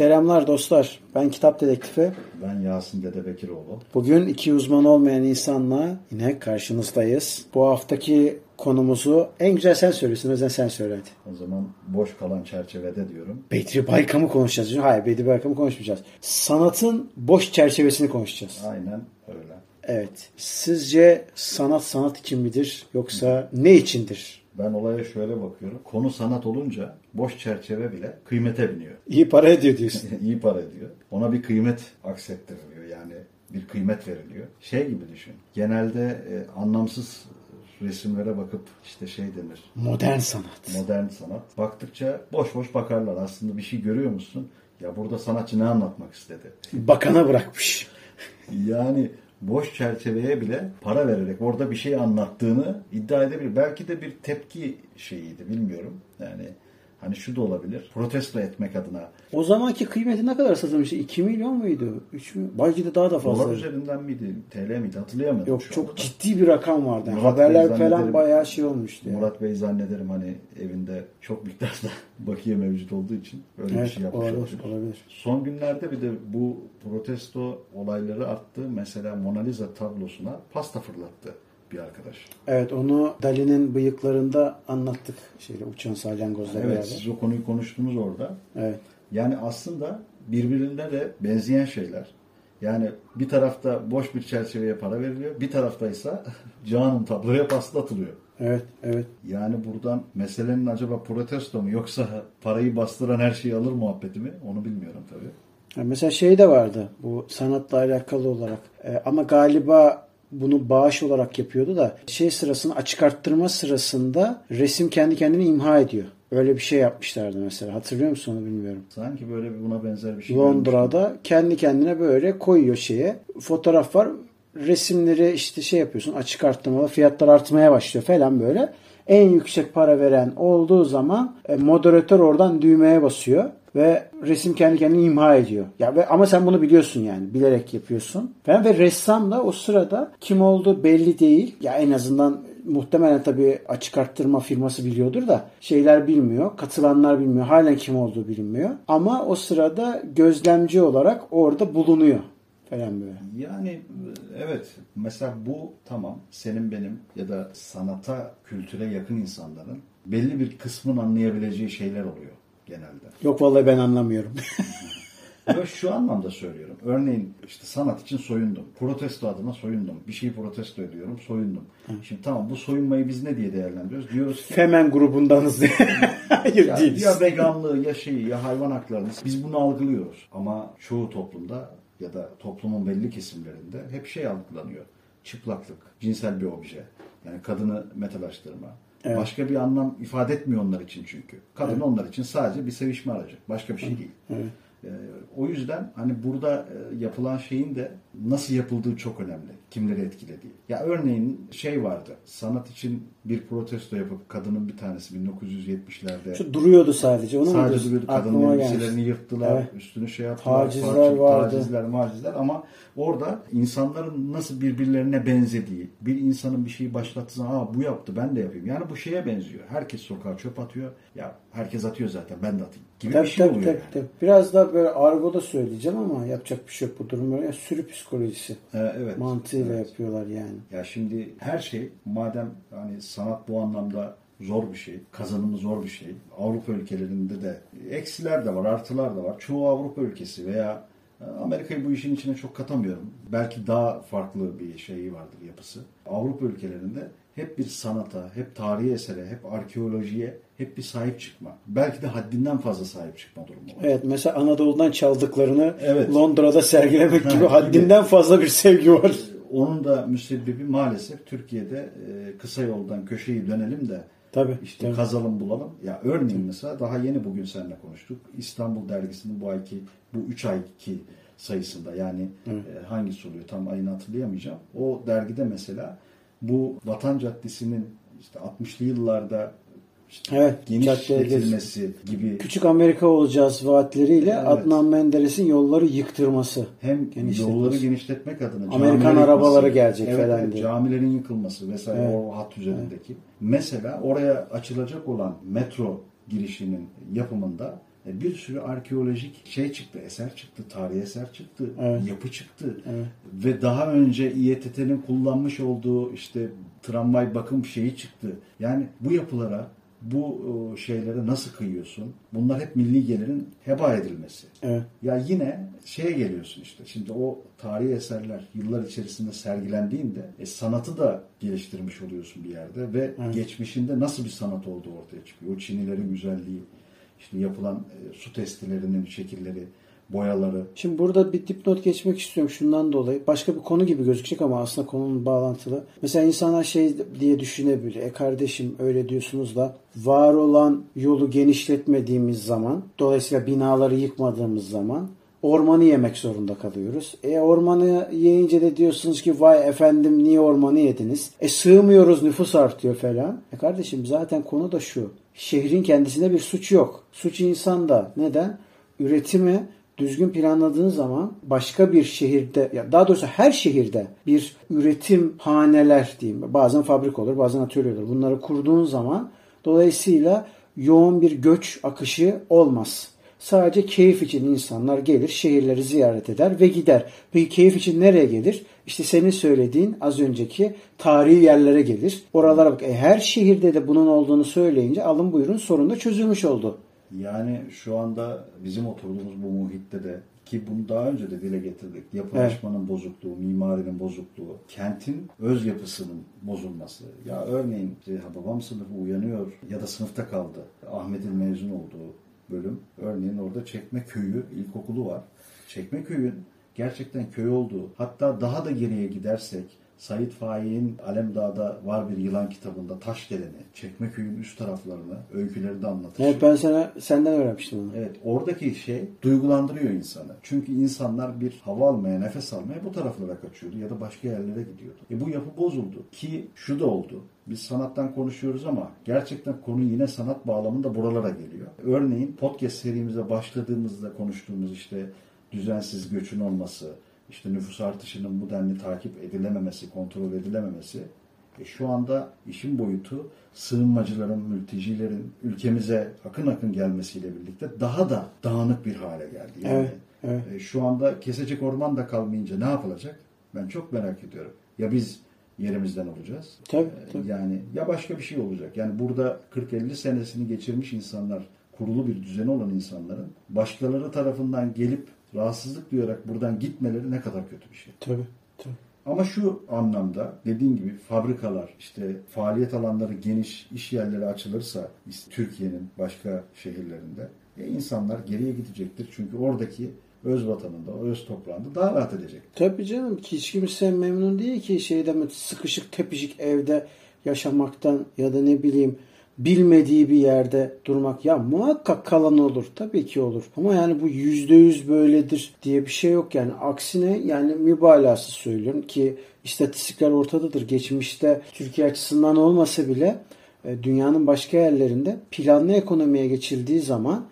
Selamlar dostlar. Ben Kitap Dedektifi. Ben Yasin Dede Bekiroğlu. Bugün iki uzman olmayan insanla yine karşınızdayız. Bu haftaki konumuzu en güzel sen söylüyorsun. O yüzden sen söyle hadi. O zaman boş kalan çerçevede diyorum. Bedri Baykam'ı konuşacağız. Hayır Bedri Baykam'ı konuşmayacağız. Sanatın boş çerçevesini konuşacağız. Aynen öyle. Evet. Sizce sanat sanat için midir yoksa ne içindir? Ben olaya şöyle bakıyorum. Konu sanat olunca boş çerçeve bile kıymete biniyor. İyi para ediyor diyorsun. İyi para ediyor. Ona bir kıymet aksettiriliyor. Yani bir kıymet veriliyor. Şey gibi düşün. Genelde e, anlamsız resimlere bakıp işte şey denir. Modern sanat. Modern sanat. Baktıkça boş boş bakarlar. Aslında bir şey görüyor musun? Ya burada sanatçı ne anlatmak istedi? Bakana bırakmış. Yani boş çerçeveye bile para vererek orada bir şey anlattığını iddia edebilir. Belki de bir tepki şeyiydi bilmiyorum. Yani hani şu da olabilir. Protesto etmek adına. O zamanki kıymeti ne kadar satılmıştı? 2 milyon muydu? 3 milyon? Belki de daha da fazla. Dolar üzerinden miydi? TL miydi? Hatırlayamadım Yok çok anda. ciddi bir rakam vardı. Murat Haberler Bey falan bayağı şey olmuştu. yani. Murat Bey zannederim hani evinde çok miktarda bakiye mevcut olduğu için öyle bir Evet, şey yapmış olabilir, olabilir. olabilir. Son günlerde bir de bu protesto olayları arttı. Mesela Mona Lisa tablosuna pasta fırlattı bir arkadaş. Evet onu Dali'nin bıyıklarında anlattık. Şeyle uçan salyangozla Evet beraber. siz o konuyu konuştunuz orada. Evet. Yani aslında birbirine de benzeyen şeyler. Yani bir tarafta boş bir çerçeveye para veriliyor. Bir tarafta ise Can'ın tabloya pasta atılıyor. Evet, evet. Yani buradan meselenin acaba protesto mu yoksa parayı bastıran her şeyi alır muhabbeti mi? Onu bilmiyorum tabii. Mesela şey de vardı bu sanatla alakalı olarak. Ee, ama galiba bunu bağış olarak yapıyordu da şey sırasında açık arttırma sırasında resim kendi kendini imha ediyor. Öyle bir şey yapmışlardı mesela. Hatırlıyor musun onu bilmiyorum. Sanki böyle buna benzer bir şey görmüştüm. Londra'da kendi kendine böyle koyuyor şeye. Fotoğraf var. Resimleri işte şey yapıyorsun açık arttırmalı fiyatlar artmaya başlıyor falan böyle. En yüksek para veren olduğu zaman e, moderatör oradan düğmeye basıyor ve resim kendi kendini imha ediyor. Ya ve ama sen bunu biliyorsun yani bilerek yapıyorsun. Falan ve ressam da o sırada kim olduğu belli değil. Ya en azından muhtemelen tabii açık arttırma firması biliyordur da şeyler bilmiyor. Katılanlar bilmiyor. Halen kim olduğu bilinmiyor. Ama o sırada gözlemci olarak orada bulunuyor falan böyle. Yani evet mesela bu tamam senin benim ya da sanata, kültüre yakın insanların belli bir kısmın anlayabileceği şeyler oluyor genelde. Yok vallahi ben anlamıyorum. Ve şu anlamda söylüyorum. Örneğin işte sanat için soyundum. Protesto adına soyundum. Bir şeyi protesto ediyorum, soyundum. Şimdi tamam bu soyunmayı biz ne diye değerlendiriyoruz? Diyoruz ki Femen grubundanız diye. Hayır ya, değiliz. ya veganlığı ya şeyi ya hayvan haklarını biz bunu algılıyoruz. Ama çoğu toplumda ya da toplumun belli kesimlerinde hep şey algılanıyor. Çıplaklık, cinsel bir obje. Yani kadını metalaştırma. Evet. Başka bir anlam ifade etmiyor onlar için çünkü. Kadın onlar için sadece bir sevişme aracı. Başka bir şey değil. Evet. Ee, o yüzden hani burada e, yapılan şeyin de nasıl yapıldığı çok önemli. Kimleri etkilediği. Ya örneğin şey vardı. Sanat için bir protesto yapıp kadının bir tanesi 1970'lerde Şu duruyordu sadece. Onu sadece duruyordu. Kadının elbiselerini yırttılar. Evet. Üstünü şey yaptılar. Tacizler parça- vardı. Tacizler, macizler ama orada insanların nasıl birbirlerine benzediği, bir insanın bir şeyi başlattığı zaman Aa, bu yaptı ben de yapayım. Yani bu şeye benziyor. Herkes sokağa çöp atıyor. Ya herkes atıyor zaten ben de atayım. Gibi Tabii, bir şey tabii, oluyor tabii, yani. tabii. Biraz da böyle argoda söyleyeceğim ama yapacak bir şey yok bu durum böyle. Sürü psikolojisi Ee, evet. mantığıyla Evet. yapıyorlar yani. Ya şimdi her şey madem hani sanat bu anlamda zor bir şey, kazanımı zor bir şey. Avrupa ülkelerinde de eksiler de var, artılar da var. Çoğu Avrupa ülkesi veya e, Amerika'yı bu işin içine çok katamıyorum. Belki daha farklı bir şeyi vardır yapısı. Avrupa ülkelerinde hep bir sanata, hep tarihi esere, hep arkeolojiye hep bir sahip çıkma. Belki de haddinden fazla sahip çıkma durumu var. Evet mesela Anadolu'dan çaldıklarını Evet. Londra'da sergilemek gibi haddinden fazla bir sevgi var. Onun da müsebbibi maalesef Türkiye'de e, kısa yoldan köşeyi dönelim de Tabii. İşte tabii. kazalım bulalım. Ya örneğin mesela daha yeni bugün seninle konuştuk. İstanbul dergisinin bu ayki bu 3 ayki sayısında yani e, hangisi oluyor tam ayını hatırlayamayacağım. O dergide mesela bu Vatan Caddesi'nin işte 60'lı yıllarda Evet, caddeye genişletilmesi gibi Küçük Amerika olacağız vaatleriyle Evet. Adnan Menderes'in yolları yıktırması. hem yolları genişletmek adına Amerikan arabaları yıkması, gelecek evet, falan evet, diye. camilerin yıkılması vesaire Evet. o hat üzerindeki. Mesela oraya açılacak olan metro girişinin yapımında e, bir sürü arkeolojik şey çıktı, eser çıktı, tarihi eser çıktı, Evet. yapı çıktı. Evet. Ve daha önce İETT'nin kullanmış olduğu işte tramvay bakım şeyi çıktı. Yani bu yapılara, bu e, şeylere nasıl kıyıyorsun? Bunlar hep milli gelirin heba edilmesi. Evet. Ya yine şeye geliyorsun işte. Şimdi o tarihi eserler yıllar içerisinde sergilendiğinde e, sanatı da geliştirmiş oluyorsun bir yerde ve Evet. geçmişinde nasıl bir sanat olduğu ortaya çıkıyor. O çinilerin güzelliği, işte yapılan e, su testilerinin şekilleri, boyaları. Şimdi burada bir dipnot geçmek istiyorum şundan dolayı. Başka bir konu gibi gözükecek ama aslında konunun bağlantılı. Mesela insanlar şey diye düşünebilir. E kardeşim öyle diyorsunuz da var olan yolu genişletmediğimiz zaman dolayısıyla binaları yıkmadığımız zaman ormanı yemek zorunda kalıyoruz. E ormanı yiyince de diyorsunuz ki vay efendim niye ormanı yediniz? E sığmıyoruz nüfus artıyor falan. E kardeşim zaten konu da şu. Şehrin kendisinde bir suç yok. Suç insanda. Neden? Üretimi düzgün planladığın zaman başka bir şehirde ya daha doğrusu her şehirde bir üretim haneler diyeyim. Bazen fabrika olur, bazen atölye olur. Bunları kurduğun zaman dolayısıyla yoğun bir göç akışı olmaz. Sadece keyif için insanlar gelir, şehirleri ziyaret eder ve gider. Peki keyif için nereye gelir? İşte senin söylediğin az önceki tarihi yerlere gelir. Oralara bak. E, her şehirde de bunun olduğunu söyleyince alın buyurun sorun da çözülmüş oldu. Yani şu anda bizim oturduğumuz bu muhitte de ki bunu daha önce de dile getirdik. Yapılaşmanın bozukluğu, mimarinin bozukluğu, kentin öz yapısının bozulması. Ya örneğin işte babam sınıfı uyanıyor ya da sınıfta kaldı. Ahmet'in mezun olduğu bölüm. Örneğin orada Çekmeköy'ü ilkokulu var. Çekmeköy'ün gerçekten köy olduğu hatta daha da geriye gidersek Said Faik'in Alemdağ'da var bir yılan kitabında Taşdelen'i, Çekmeköy'ün üst taraflarını, öyküleri de anlatır. Evet ben sana senden öğrenmiştim onu. Evet oradaki şey duygulandırıyor insanı. Çünkü insanlar bir hava almaya, nefes almaya bu taraflara kaçıyordu ya da başka yerlere gidiyordu. E bu yapı bozuldu. Ki şu da oldu. Biz sanattan konuşuyoruz ama gerçekten konu yine sanat bağlamında buralara geliyor. Örneğin podcast serimize başladığımızda konuştuğumuz işte düzensiz göçün olması, işte nüfus artışının bu denli takip edilememesi, kontrol edilememesi e şu anda işin boyutu sığınmacıların, mültecilerin ülkemize akın akın gelmesiyle birlikte daha da dağınık bir hale geldi. Yani Evet, evet. e, şu anda kesecek orman da kalmayınca ne yapılacak? Ben çok merak ediyorum. Ya biz yerimizden olacağız. Tabii, E, tabii. Yani ya başka bir şey olacak. Yani burada 40-50 senesini geçirmiş insanlar, kurulu bir düzeni olan insanların başkaları tarafından gelip rahatsızlık duyarak buradan gitmeleri ne kadar kötü bir şey. Tabii. tabii. Ama şu anlamda dediğim gibi fabrikalar, işte faaliyet alanları geniş, iş yerleri açılırsa Türkiye'nin başka şehirlerinde e, insanlar geriye gidecektir. Çünkü oradaki öz vatanında, öz toprağında daha rahat edecek. Tabii canım ki hiç kimse memnun değil ki şeyde sıkışık tepişik evde yaşamaktan ya da ne bileyim bilmediği bir yerde durmak ya muhakkak kalan olur tabii ki olur ama yani bu yüzde yüz böyledir diye bir şey yok yani aksine yani mübalağası söylüyorum ki istatistikler ortadadır geçmişte Türkiye açısından olmasa bile e, dünyanın başka yerlerinde planlı ekonomiye geçildiği zaman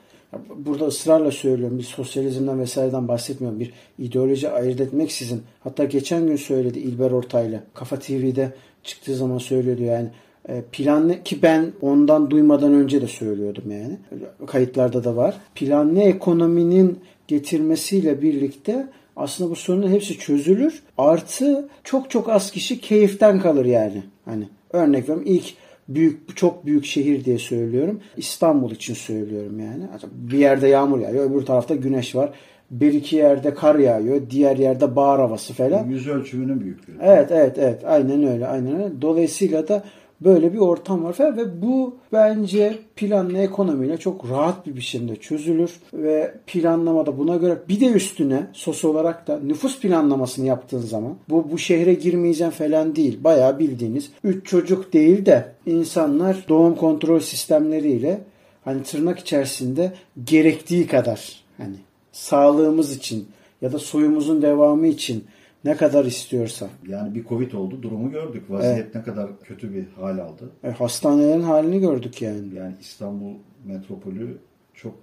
burada ısrarla söylüyorum bir sosyalizmden vesaireden bahsetmiyorum. Bir ideoloji ayırt etmeksizin. Hatta geçen gün söyledi İlber Ortaylı. Kafa TV'de çıktığı zaman söylüyordu yani. E, Planlı ki ben ondan duymadan önce de söylüyordum yani. Kayıtlarda da var. Planlı ekonominin getirmesiyle birlikte aslında bu sorunun hepsi çözülür. Artı çok çok az kişi keyiften kalır yani. Hani örnek veriyorum ilk büyük çok büyük şehir diye söylüyorum. İstanbul için söylüyorum yani. Bir yerde yağmur yağıyor, öbür tarafta güneş var. Bir iki yerde kar yağıyor, diğer yerde bahar havası falan. Yüz ölçümünün büyüklüğü. Evet evet evet aynen öyle aynen öyle. Dolayısıyla da böyle bir ortam var falan ve bu bence planlı ekonomiyle çok rahat bir biçimde çözülür ve planlamada buna göre bir de üstüne sos olarak da nüfus planlamasını yaptığın zaman bu bu şehre girmeyeceğim falan değil. Bayağı bildiğiniz 3 çocuk değil de insanlar doğum kontrol sistemleriyle hani tırnak içerisinde gerektiği kadar hani sağlığımız için ya da soyumuzun devamı için ne kadar istiyorsa. Yani bir Covid oldu, durumu gördük. Vaziyet ne kadar kötü bir hal aldı. E, hastanelerin halini gördük yani. Yani İstanbul metropolü çok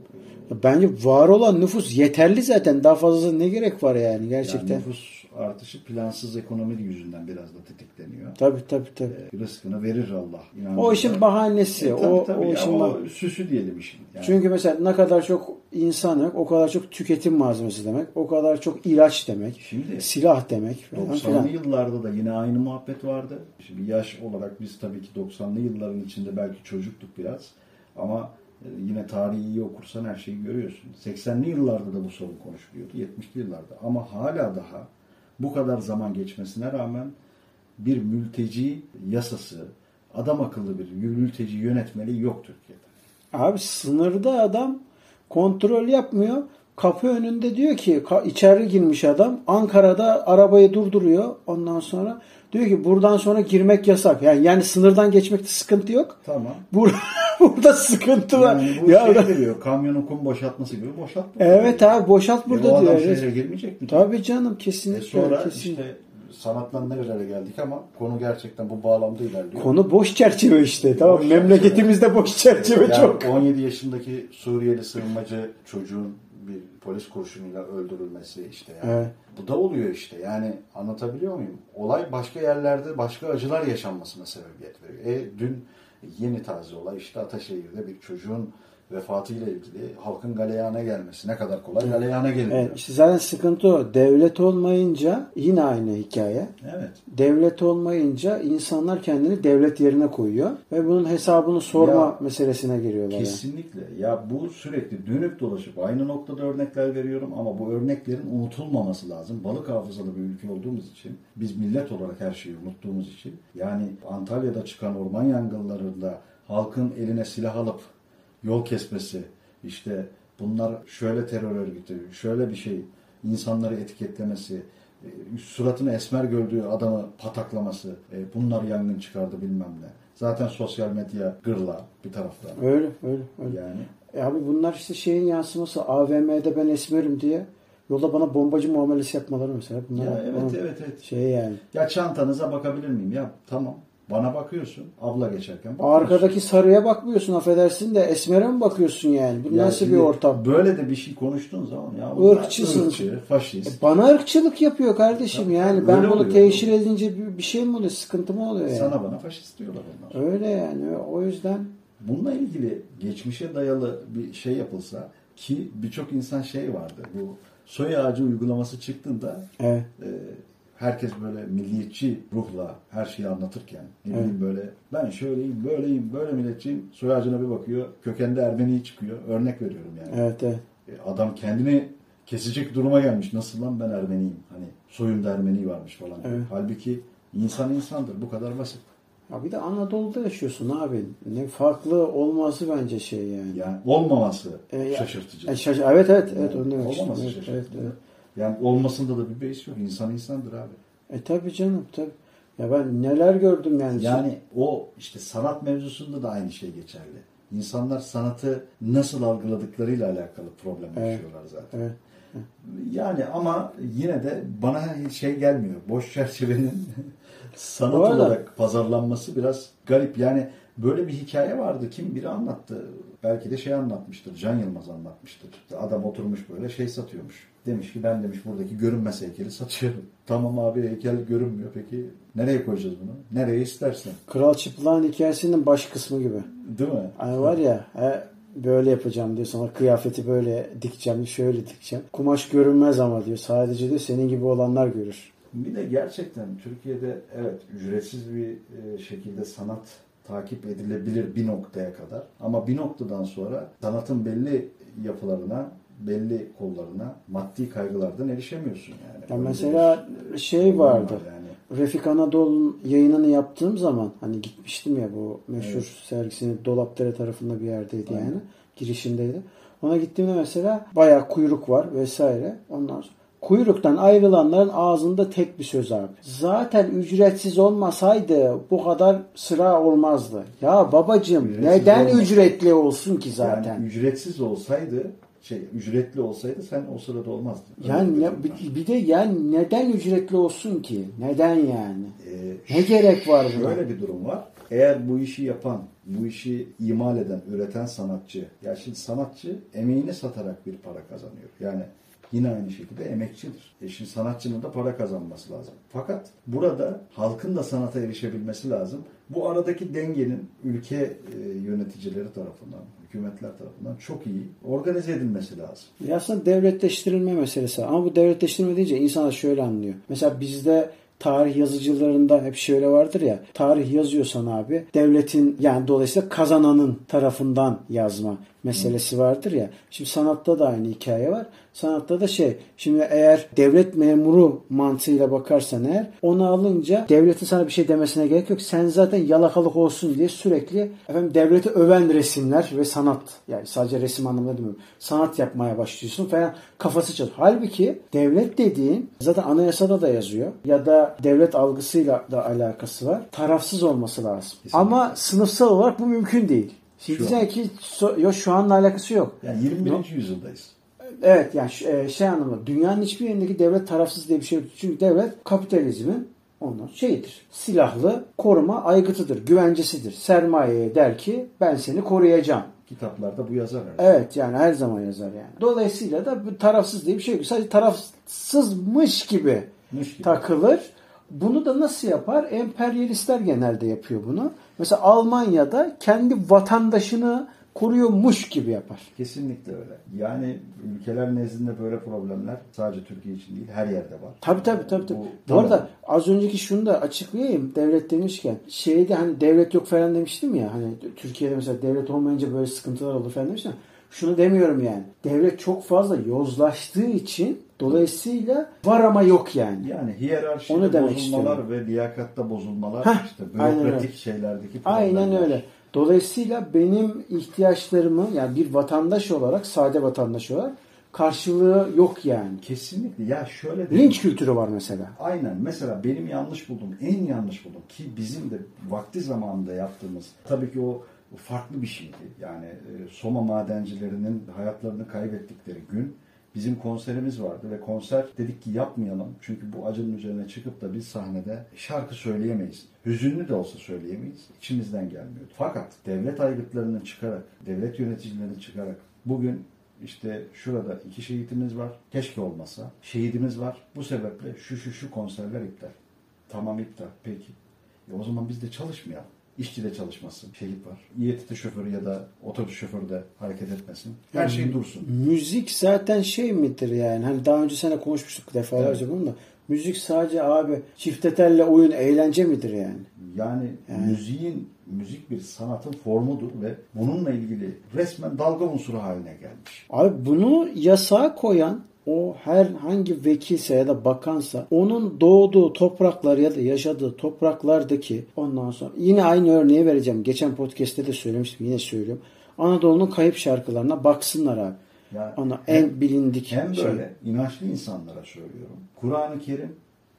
Bence var olan nüfus yeterli zaten. Daha fazla ne gerek var yani yani gerçekten. nüfus artışı plansız ekonomi yüzünden biraz da tetikleniyor. Tabii tabii tabii. E, rızkını verir Allah. O işin bahanesi. E, tabii, o, tabii. o işin o bah- süsü diyelim işin. Yani. Çünkü mesela ne kadar çok insan yok, o kadar çok tüketim malzemesi demek, o kadar çok ilaç demek, Şimdi silah demek falan 90'lı filan. yıllarda da yine aynı muhabbet vardı. Şimdi yaş olarak biz tabii ki 90'lı yılların içinde belki çocuktuk biraz. Ama e, yine tarihi iyi okursan her şeyi görüyorsun. 80'li yıllarda da bu sorun konuşuluyordu. 70'li yıllarda. Ama hala daha bu kadar zaman geçmesine rağmen bir mülteci yasası, adam akıllı bir mülteci yönetmeliği yok Türkiye'de. Abi sınırda adam kontrol yapmıyor. Kapı önünde diyor ki içeri girmiş adam. Ankara'da arabayı durduruyor. Ondan sonra diyor ki buradan sonra girmek yasak. Yani yani sınırdan geçmekte sıkıntı yok. Tamam. Bur burada sıkıntı var. Yani bu ya, şey diyor, kamyonun kum boşaltması gibi boşalt. burada evet diyor. abi boşalt E, burada o adam diyor. şehre girmeyecek mi? Tabii canım E kesinlikle. sonra kesinlikle. işte sanatla nerelere geldik ama konu gerçekten bu bağlamda ilerliyor. Konu boş çerçeve işte. Tamam Boş memleketimizde boş çerçeve yani çok. 17 yaşındaki Suriyeli sığınmacı çocuğun bir polis kurşunuyla öldürülmesi işte yani. Evet. Bu da oluyor işte. Yani anlatabiliyor muyum? Olay başka yerlerde başka acılar yaşanmasına sebebiyet veriyor. E dün yeni taze olay işte Ataşehir'de bir çocuğun vefatıyla ilgili halkın galeyana gelmesi. Ne kadar kolay galeyana geliyor. Evet, işte zaten sıkıntı o. Devlet olmayınca yine aynı hikaye. evet. Devlet olmayınca insanlar kendini devlet yerine koyuyor ve bunun hesabını sorma Ya, meselesine giriyorlar. yani. Kesinlikle. Ya bu sürekli dönüp dolaşıp aynı noktada örnekler veriyorum ama bu örneklerin unutulmaması lazım. Balık hafızalı bir ülke olduğumuz için, biz millet olarak her şeyi unuttuğumuz için, yani Antalya'da çıkan orman yangınlarında halkın eline silah alıp yol kesmesi, işte bunlar şöyle terör örgütü, şöyle bir şey, insanları etiketlemesi, e, suratını esmer gördüğü adamı pataklaması, e, bunlar yangın çıkardı bilmem ne. Zaten sosyal medya gırla bir taraftan. Öyle öyle öyle. Yani E abi bunlar işte şeyin yansıması AVM'de ben esmerim diye yolda bana bombacı muamelesi yapmaları mesela. Bunlar ya evet evet evet. Şey yani. Ya çantanıza bakabilir miyim? Ya tamam. Bana bakıyorsun. Abla geçerken bakıyorsun. Arkadaki sarıya bakmıyorsun affedersin de esmere mi bakıyorsun yani? Bu Ya nasıl bir ortam? Böyle de bir şey konuştuğun zaman ya Irkçısın. ırkçı, faşist. Bana ırkçılık yapıyor kardeşim Tabii, yani. Ben bunu teşhir edince bir, bir şey mi oluyor? Sıkıntı mı oluyor yani? Sana bana faşist diyorlar onlar. Öyle yani. O yüzden Bununla ilgili geçmişe dayalı bir şey yapılsa ki birçok insan şey vardı. Bu soy ağacı uygulaması çıktığında evet. e, herkes böyle milliyetçi ruhla her şeyi anlatırken ne Evet. bileyim böyle ben şöyleyim, böyleyim, böyle milletçiyim. Soy ağacına bir bakıyor. Kökende Ermeni çıkıyor. Örnek veriyorum yani. Evet evet. E, Adam kendini kesecek duruma gelmiş. Nasıl lan ben Ermeniyim? Hani soyumda Ermeni varmış falan. Evet. Halbuki insan insandır. Bu kadar basit. Ya bir de Anadolu'da yaşıyorsun abi. Ne farklı olması bence şey yani. Yani olmaması E, şaşırtıcı. E, şaş- evet evet evet Yani onu olmaması Evet, şaşırtıcı. evet, evet. Yani olmasında da bir beis yok. İnsan insandır abi. E tabi canım tabi. Ya ben neler gördüm yani. Yani o işte sanat mevzusunda da aynı şey geçerli. İnsanlar sanatı nasıl algıladıklarıyla alakalı problem Evet. yaşıyorlar zaten. Evet. Yani ama yine de bana şey gelmiyor. Boş çerçevenin sanat arada- olarak pazarlanması biraz garip. Yani böyle bir hikaye vardı. Kim biri anlattı. Belki de şey anlatmıştır. Can Yılmaz anlatmıştır. Adam oturmuş böyle şey satıyormuş. Demiş ki ben demiş buradaki görünmez heykeli satıyorum. Tamam abi heykel görünmüyor. Peki nereye koyacağız bunu? Nereye istersen. Kral Çıplak'ın hikayesinin baş kısmı gibi. Değil mi? Hani var ya he, böyle yapacağım diyor sana kıyafeti böyle dikeceğim şöyle dikeceğim. Kumaş görünmez ama diyor sadece diyor senin gibi olanlar görür. Bir de gerçekten Türkiye'de evet ücretsiz bir e, şekilde sanat takip edilebilir bir noktaya kadar. Ama bir noktadan sonra sanatın belli yapılarına, belli kollarına maddi kaygılardan erişemiyorsun yani. Ya Öyle mesela bir şey var vardı. Yani. Refik Anadolu'nun yayınını yaptığım zaman hani gitmiştim ya bu meşhur Evet. sergisinin Dolapdere tarafında bir yerdeydi Aynen. yani. Girişindeydi. Ona gittiğimde mesela bayağı kuyruk var vesaire. Ondan sonra kuyruktan ayrılanların ağzında tek bir söz abi. Zaten ücretsiz olmasaydı bu kadar sıra olmazdı. Ya babacım Ücretsiz neden olmaz. ücretli olsun ki zaten? Yani ücretsiz olsaydı şey ücretli olsaydı sen o sırada olmazdın. Yani Öyle ne, bir var. bir, bir de yani neden ücretli olsun ki? Neden yani? Ee, Ne gerek var buna? Şöyle bir durum var. Eğer bu işi yapan, bu işi imal eden, üreten sanatçı, ya şimdi sanatçı emeğini satarak bir para kazanıyor. Yani yine aynı şekilde emekçidir. E şimdi sanatçının da para kazanması lazım. Fakat burada halkın da sanata erişebilmesi lazım. Bu aradaki dengenin ülke e, yöneticileri tarafından, hükümetler tarafından çok iyi organize edilmesi lazım. Ya aslında devletleştirilme meselesi. Ama bu devletleştirilme deyince insanlar şöyle anlıyor. Mesela bizde tarih yazıcılarında hep şöyle vardır ya. Tarih yazıyorsan abi devletin yani dolayısıyla kazananın tarafından yazma meselesi vardır ya. Şimdi sanatta da aynı hikaye var. Sanatta da şey şimdi eğer devlet memuru mantığıyla bakarsan eğer onu alınca devletin sana bir şey demesine gerek yok. Sen zaten yalakalık olsun diye sürekli efendim devleti öven resimler ve sanat yani sadece resim anlamında demiyorum. Sanat yapmaya başlıyorsun falan kafası çalışıyor. Halbuki devlet dediğin zaten anayasada da yazıyor ya da devlet algısıyla da alakası var. Tarafsız olması lazım. Kesinlikle. Ama sınıfsal olarak bu mümkün değil. Şu diyeceksin ki so- yok şu anla alakası yok. Yani 21. yüzyıldayız. Evet yani e, şey anlamında dünyanın hiçbir yerindeki devlet tarafsız diye bir şey yok. Çünkü devlet kapitalizmin onun şeyidir. Silahlı koruma aygıtıdır, güvencesidir. Sermayeye der ki ben seni koruyacağım. Kitaplarda bu yazar herhalde. Evet yani her zaman yazar yani. Dolayısıyla da bu tarafsız diye bir şey yok. Sadece tarafsızmış gibi Mış gibi. takılır. Bunu da nasıl yapar? Emperyalistler genelde yapıyor bunu. Mesela Almanya'da kendi vatandaşını koruyormuş gibi yapar. Kesinlikle öyle. Yani ülkeler nezdinde böyle problemler sadece Türkiye için değil her yerde var. Tabii tabii tabii. tabii. Bu- Bu, tamam. arada az önceki şunu da açıklayayım devlet demişken. Şeyde hani devlet yok falan demiştim ya. Hani Türkiye'de mesela devlet olmayınca böyle sıkıntılar olur falan demiştim. Şunu demiyorum yani. Devlet çok fazla yozlaştığı için dolayısıyla var ama yok yani. Yani hiyerarşide Onu demek bozulmalar istiyorum. ve liyakatta bozulmalar Heh, işte aynen bürokratik öyle. şeylerdeki Aynen öyle. Dolayısıyla benim ihtiyaçlarımı yani bir vatandaş olarak, sade vatandaş olarak karşılığı yok yani. Kesinlikle. Ya şöyle de Linç kültürü var mesela. Aynen. Mesela benim yanlış buldum, en yanlış buldum ki bizim de vakti zamanında yaptığımız tabii ki o farklı bir şeydi. Yani e, Soma madencilerinin hayatlarını kaybettikleri gün bizim konserimiz vardı ve konser dedik ki yapmayalım. Çünkü bu acının üzerine çıkıp da biz sahnede şarkı söyleyemeyiz. Hüzünlü de olsa söyleyemeyiz. İçimizden gelmiyordu. Fakat devlet aygıtlarının çıkarak, devlet yöneticilerinin çıkarak bugün işte şurada iki şehitimiz var. Keşke olmasa. Şehidimiz var. Bu sebeple şu şu şu konserler iptal. Tamam iptal. Peki. E o zaman biz de çalışmayalım. İşçi de çalışmasın. Şehit var. İETT şoförü ya da otobüs şoförü de hareket etmesin. Her şey dursun. Müzik zaten şey midir yani? Hani daha önce sana konuşmuştuk defalarca bunu da. Müzik sadece abi çiftetelle oyun eğlence midir yani? Yani, müziğin müzik bir sanatın formudur ve bununla ilgili resmen dalga unsuru haline gelmiş. Abi bunu yasağa koyan o her hangi vekilse ya da bakansa onun doğduğu topraklar ya da yaşadığı topraklardaki ondan sonra yine aynı örneği vereceğim. Geçen podcast'te de söylemiştim yine söylüyorum. Anadolu'nun kayıp şarkılarına baksınlar abi. Ya Ona hem- en bilindik Hem şey. böyle inançlı insanlara söylüyorum. Kur'an-ı Kerim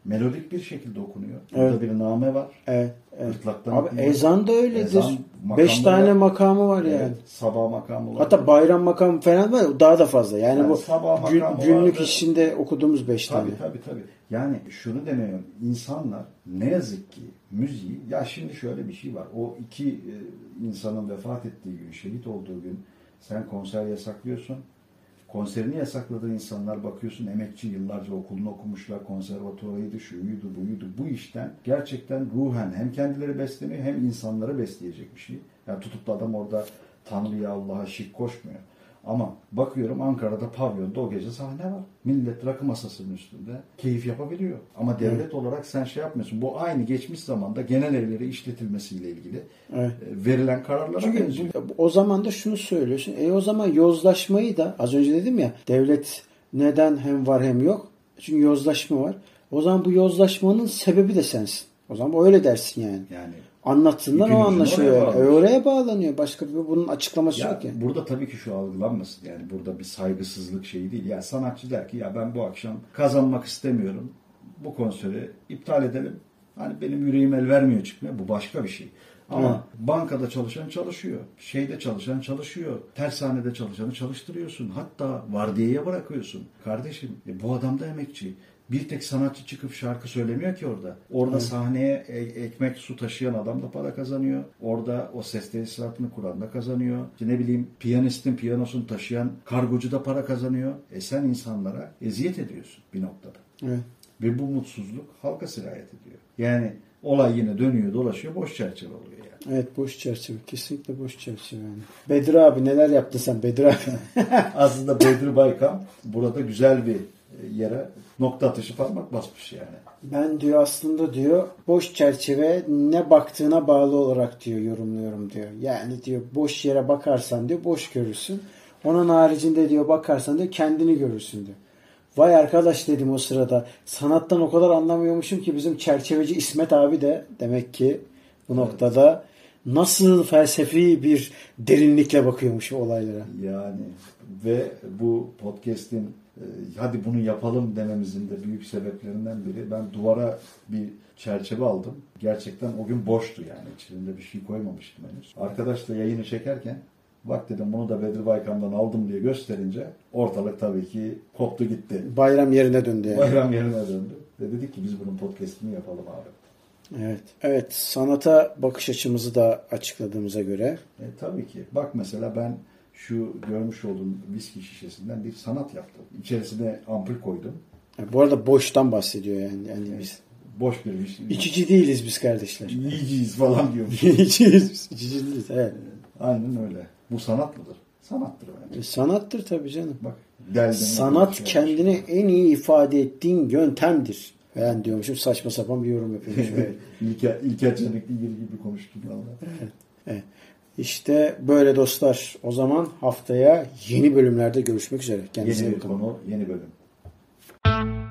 melodik bir şekilde okunuyor. Evet. Burada bir name var. Evet, evet. Gırtlaktan Abi okunuyor. ezan da öyledir. Ezan, Beş tane makamı var yani. Evet, sabah makamı var. Hatta bayram makamı falan var daha da fazla. Yani, Yani bu sabah gün- günlük vardı. işinde okuduğumuz beş tane. Tabii tabii tabii. Yani şunu demiyorum. İnsanlar ne yazık ki müziği ya şimdi şöyle bir şey var. O iki e, insanın vefat ettiği gün, şehit olduğu gün sen konser yasaklıyorsun. Konserini yasakladığın insanlar bakıyorsun emekçi yıllarca okulunu okumuşlar, konservatuvarıydı, şuydu, buydu. Bu işten gerçekten ruhen hem kendileri besleniyor hem insanları besleyecek bir şey. Yani tutup da adam orada Tanrı'ya Allah'a şirk koşmuyor. Ama bakıyorum Ankara'da pavyonda o gece sahne var. Millet rakı masasının üstünde keyif yapabiliyor. Ama devlet olarak sen şey yapmıyorsun. Bu aynı geçmiş zamanda genel evleri işletilmesiyle ilgili Evet. e, verilen kararlara Çünkü benziyor. o zaman da şunu söylüyorsun. E o zaman yozlaşmayı da az önce dedim ya devlet neden hem var hem yok? Çünkü yozlaşma var. O zaman bu yozlaşmanın sebebi de sensin. O zaman öyle dersin yani. Yani İpin o anlaşılıyor. oraya Oraya, bağlamış. oraya bağlanıyor. Başka bir bunun açıklaması Ya yok yani. burada tabii ki şu algılanmasın yani burada bir saygısızlık şeyi değil. Ya sanatçı der ki ya ben bu akşam kazanmak istemiyorum. Bu konseri iptal edelim. Hani benim yüreğim el vermiyor çıkmaya. Bu başka bir şey. Ama Evet. bankada çalışan çalışıyor. Şeyde çalışan çalışıyor. Tersanede çalışanı çalıştırıyorsun. Hatta vardiyaya bırakıyorsun. Kardeşim e, bu adam da emekçi. Bir tek sanatçı çıkıp şarkı söylemiyor ki orada. Orada sahneye e- ekmek su taşıyan adam da para kazanıyor. Orada o ses tesisatını kuran da kazanıyor. İşte ne bileyim piyanistin piyanosunu taşıyan kargocu da para kazanıyor. E sen insanlara eziyet ediyorsun bir noktada. Evet. Ve bu mutsuzluk halka sirayet ediyor. Yani olay yine dönüyor dolaşıyor boş çerçeve oluyor yani. Evet boş çerçeve. Kesinlikle boş çerçeve yani. Bedir abi neler yaptın sen Bedir abi? Aslında Bedri Baykam burada güzel bir yere nokta atışı parmak basmış yani. Ben diyor aslında diyor boş çerçeve ne baktığına bağlı olarak diyor yorumluyorum diyor. Yani diyor boş yere bakarsan diyor boş görürsün. Onun haricinde diyor bakarsan diyor kendini görürsün diyor. Vay arkadaş dedim o sırada. Sanattan o kadar anlamıyormuşum ki bizim çerçeveci İsmet abi de demek ki bu noktada nasıl felsefi bir derinlikle bakıyormuş olaylara. Yani ve bu podcast'in hadi bunu yapalım dememizin de büyük sebeplerinden biri ben duvara bir çerçeve aldım. Gerçekten o gün boştu yani. İçinde bir şey koymamıştım henüz. Arkadaşla yayını çekerken bak dedim bunu da Bedri Baykam'dan aldım diye gösterince ortalık tabii ki koptu gitti. Bayram yerine döndü yani. Bayram yerine döndü. Ve dedik ki biz bunun podcast'ini yapalım abi. Evet. Evet. Sanata bakış açımızı da açıkladığımıza göre E, tabii ki. Bak mesela ben şu görmüş olduğum viski şişesinden bir sanat yaptım. İçerisine ampul koydum. Yani bu arada boştan bahsediyor yani. yani biz Boş bir viski. içici değiliz biz kardeşler. Yiyeceğiz falan diyormuş. İçiyiz biz. İçici değiliz. Evet. Aynen öyle. Bu sanat mıdır? Sanattır bence. E, Sanattır tabii canım. Bak. Sanat şey kendini en iyi ifade ettiğin yöntemdir. Ben diyormuşum saçma sapan bir yorum yapıyormuşum. Evet. İlker, İlker Çelikli gibi konuştum valla. Evet. İşte böyle dostlar. O zaman haftaya yeni bölümlerde görüşmek üzere. Kendinize yeni bir konu, yeni bölüm.